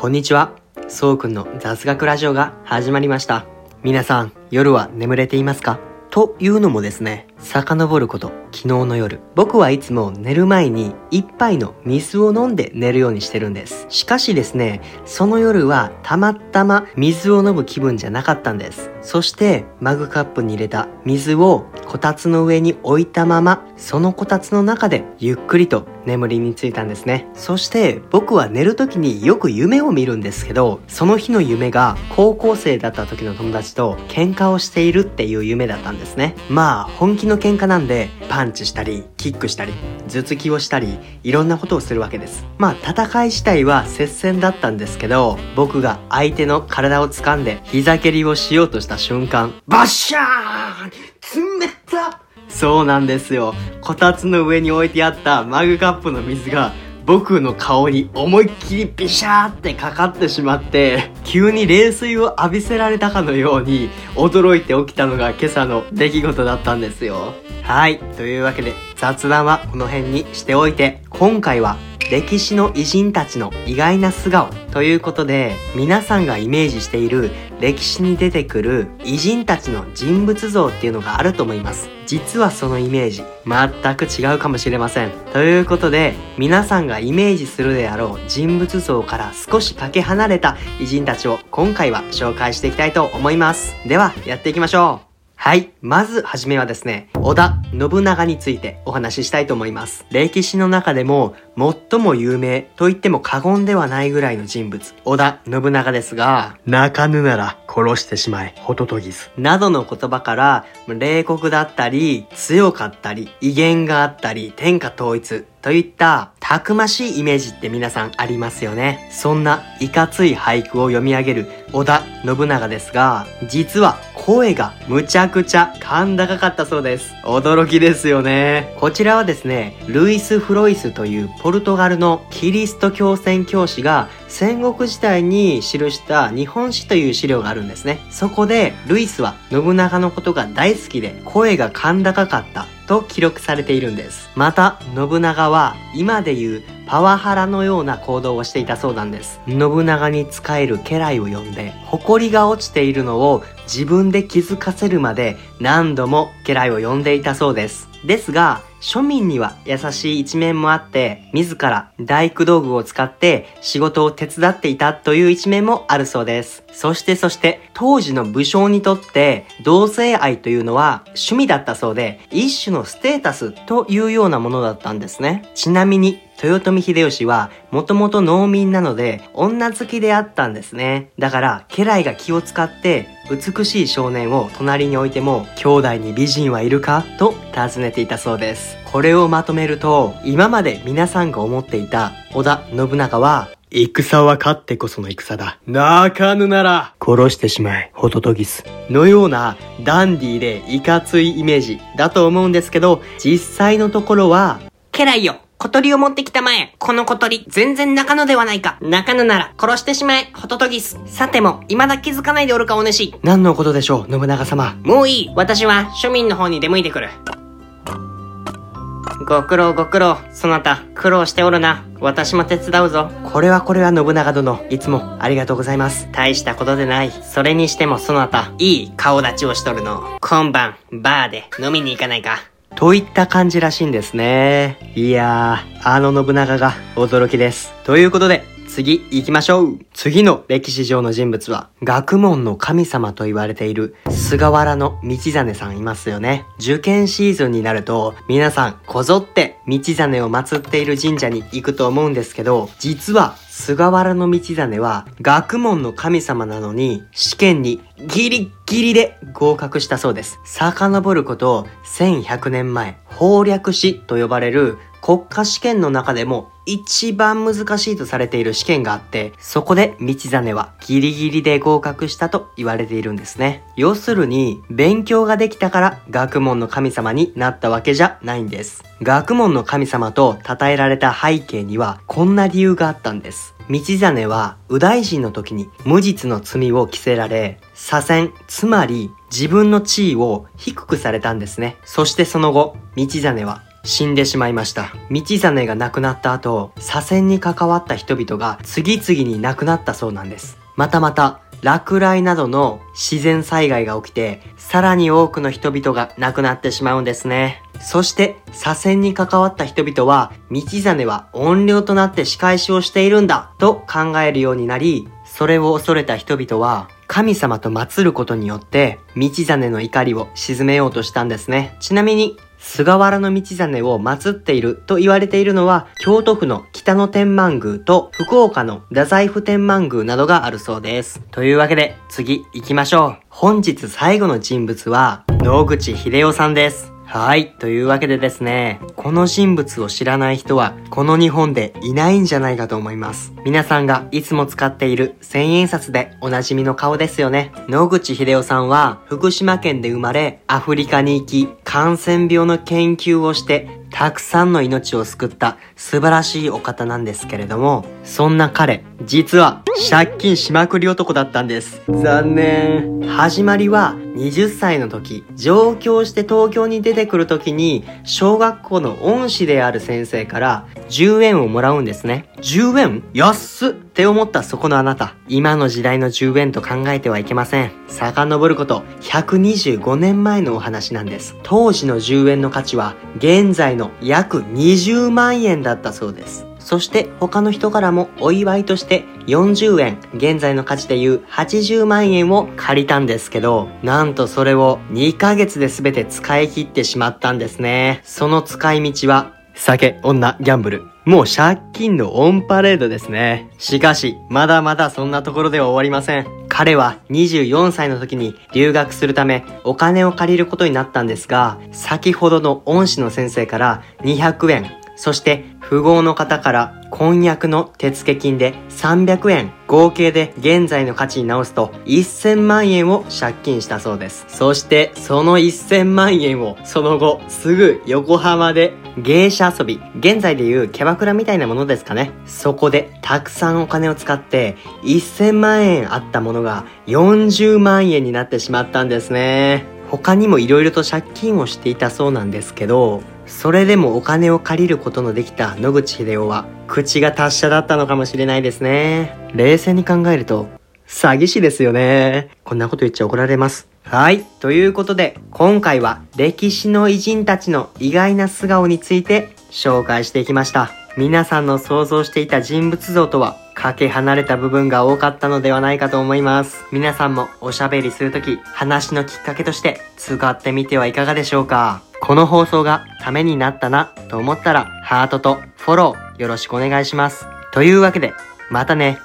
こんにちは。そうくんの雑学ラジオが始まりました。皆さん、夜は眠れていますか？というのもですね、遡ること、昨日の夜。僕はいつも寝る前に一杯の水を飲んで寝るようにしてるんです。しかしですね、その夜はたまたま水を飲む気分じゃなかったんです。そして、マグカップに入れた水をこたつの上に置いたまま、そのこたつの中でゆっくりと眠りについたんですね。そして、僕は寝る時によく夢を見るんですけど、その日の夢が高校生だった時の友達と喧嘩をしているっていう夢だったんですね。まあ、本気の喧嘩なんで、パンチしたり、キックしたり、頭突きをしたり、いろんなことをするわけです。まあ、戦い自体は接戦だったんですけど、僕が相手の体を掴んで膝蹴りをしようとした瞬間、バッシャーン冷たそうなんですよ。こたつの上に置いてあったマグカップの水が僕の顔に思いっきりビシャーってかかってしまって、急に冷水を浴びせられたかのように驚いて起きたのが今朝の出来事だったんですよ。はい。というわけで雑談はこの辺にしておいて、今回は歴史の偉人たちの意外な素顔ということで皆さんがイメージしている歴史に出てくる偉人たちの人物像っていうのがあると思います。実はそのイメージ全く違うかもしれません。ということで皆さんがイメージするであろう人物像から少しかけ離れた偉人たちを今回は紹介していきたいと思います。ではやっていきましょう。はい。まずはじめはですね、織田信長についてお話ししたいと思います。歴史の中でも最も有名と言っても過言ではないぐらいの人物、織田信長ですが、泣かぬなら殺してしまえ、ホトトギス。などの言葉から、冷酷だったり、強かったり、威厳があったり、天下統一、といったたくましいイメージって皆さんありますよね。そんないかつい俳句を読み上げる織田信長ですが、実は声がむちゃくちゃ甲高かったそうです。驚きですよね。こちらはですね、ルイス・フロイスというポルトガルのキリスト教宣教師が戦国時代に記した日本史という資料があるんですね。そこで、ルイスは信長のことが大好きで声が甲高かったと記録されているんです。また、信長は今でいうパワハラのような行動をしていたそうなんです。信長に仕える家来を呼んで、埃が落ちているのを自分で気づかせるまで何度も家来を呼んでいたそうです。ですが、庶民には優しい一面もあって、自ら大工道具を使って仕事を手伝っていたという一面もあるそうです。そしてそして、当時の武将にとって同性愛というのは趣味だったそうで、一種のステータスというようなものだったんですね。ちなみに、豊臣秀吉はもともと農民なので女好きであったんですね。だから家来が気を使って美しい少年を隣に置いても兄弟に美人はいるか？と尋ねていたそうです。これをまとめると今まで皆さんが思っていた織田信長は戦は勝ってこその戦だ。泣かぬなら殺してしまえ、ホトトギス。のようなダンディーでいかついイメージだと思うんですけど、実際のところは家来よ小鳥を持ってきたまえ。この小鳥、全然泣かぬではないか。泣かぬなら、殺してしまえ、ホトトギス。さても、未だ気づかないでおるかお主。何のことでしょう、信長様。もういい。私は、庶民の方に出向いてくる。ご苦労ご苦労。そなた、苦労しておるな。私も手伝うぞ。これはこれは信長殿、いつもありがとうございます。大したことでない。それにしてもそなた、いい顔立ちをしとるの。今晩、バーで飲みに行かないか。といった感じらしいんですね。いやー、あの信長が驚きです。ということで、次行きましょう。次の歴史上の人物は、学問の神様と言われている菅原道真さんいますよね。受験シーズンになると、皆さんこぞって道真を祀っている神社に行くと思うんですけど、実は菅原道真は学問の神様なのに試験にギリギリで合格したそうです。遡ること1100年前、法略史と呼ばれる国家試験の中でも一番難しいとされている試験があって、そこで道真はギリギリで合格したと言われているんですね。要するに、勉強ができたから学問の神様になったわけじゃないんです。学問の神様と称えられた背景にはこんな理由があったんです。道真は右大臣の時に無実の罪を着せられ、左遷、つまり自分の地位を低くされたんですね。そしてその後、道真は死んでしまいました。道真が亡くなった後、左遷に関わった人々が次々に亡くなったそうなんです。またまた、落雷などの自然災害が起きて、さらに多くの人々が亡くなってしまうんですね。そして、左遷に関わった人々は、道真は怨霊となって仕返しをしているんだ、と考えるようになり、それを恐れた人々は、神様と祀ることによって、道真の怒りを鎮めようとしたんですね。ちなみに、菅原道真を祀っていると言われているのは、京都府の北野天満宮と福岡の太宰府天満宮などがあるそうです。というわけで、次行きましょう。本日最後の人物は、野口秀夫さんです。はい。というわけでですね、この人物を知らない人は、この日本でいないんじゃないかと思います。皆さんがいつも使っている千円札でおなじみの顔ですよね。野口秀夫さんは、福島県で生まれ、アフリカに行き、感染病の研究をして、たくさんの命を救った素晴らしいお方なんですけれども、そんな彼、実は借金しまくり男だったんです。残念。始まりは20歳の時、上京して東京に出てくる時に、小学校の恩師である先生から10円をもらうんですね。10円安っって思ったそこのあなた。今の時代の10円と考えてはいけません。遡ること125年前のお話なんです。当時の10円の価値は現在の約20万円だったそうです。そして他の人からもお祝いとして40円、現在の価値でいう80万円を借りたんですけど、なんとそれを2ヶ月で全て使い切ってしまったんですね。その使い道は酒、女、ギャンブル。もう借金のオンパレードですね。しかし、まだまだそんなところでは終わりません。彼は24歳の時に留学するためお金を借りることになったんですが、先ほどの恩師の先生から200円、そして富豪の方から婚約の手付金で300円、合計で現在の価値に直すと1000万円を借金したそうです。そしてその1000万円をその後すぐ横浜で芸者遊び、現在でいうキャバクラみたいなものですかね。そこでたくさんお金を使って1000万円あったものが40万円になってしまったんですね。他にも色々と借金をしていたそうなんですけど、それでもお金を借りることのできた野口秀夫は、口が達者だったのかもしれないですね。冷静に考えると、詐欺師ですよね。こんなこと言っちゃ怒られます。はい。ということで、今回は歴史の偉人たちの意外な素顔について紹介していきました。皆さんの想像していた人物像とは、かけ離れた部分が多かったのではないかと思います。皆さんもおしゃべりするとき、話のきっかけとして使ってみてはいかがでしょうかこの放送がためになったなと思ったら、ハートとフォローよろしくお願いします。というわけで、またね。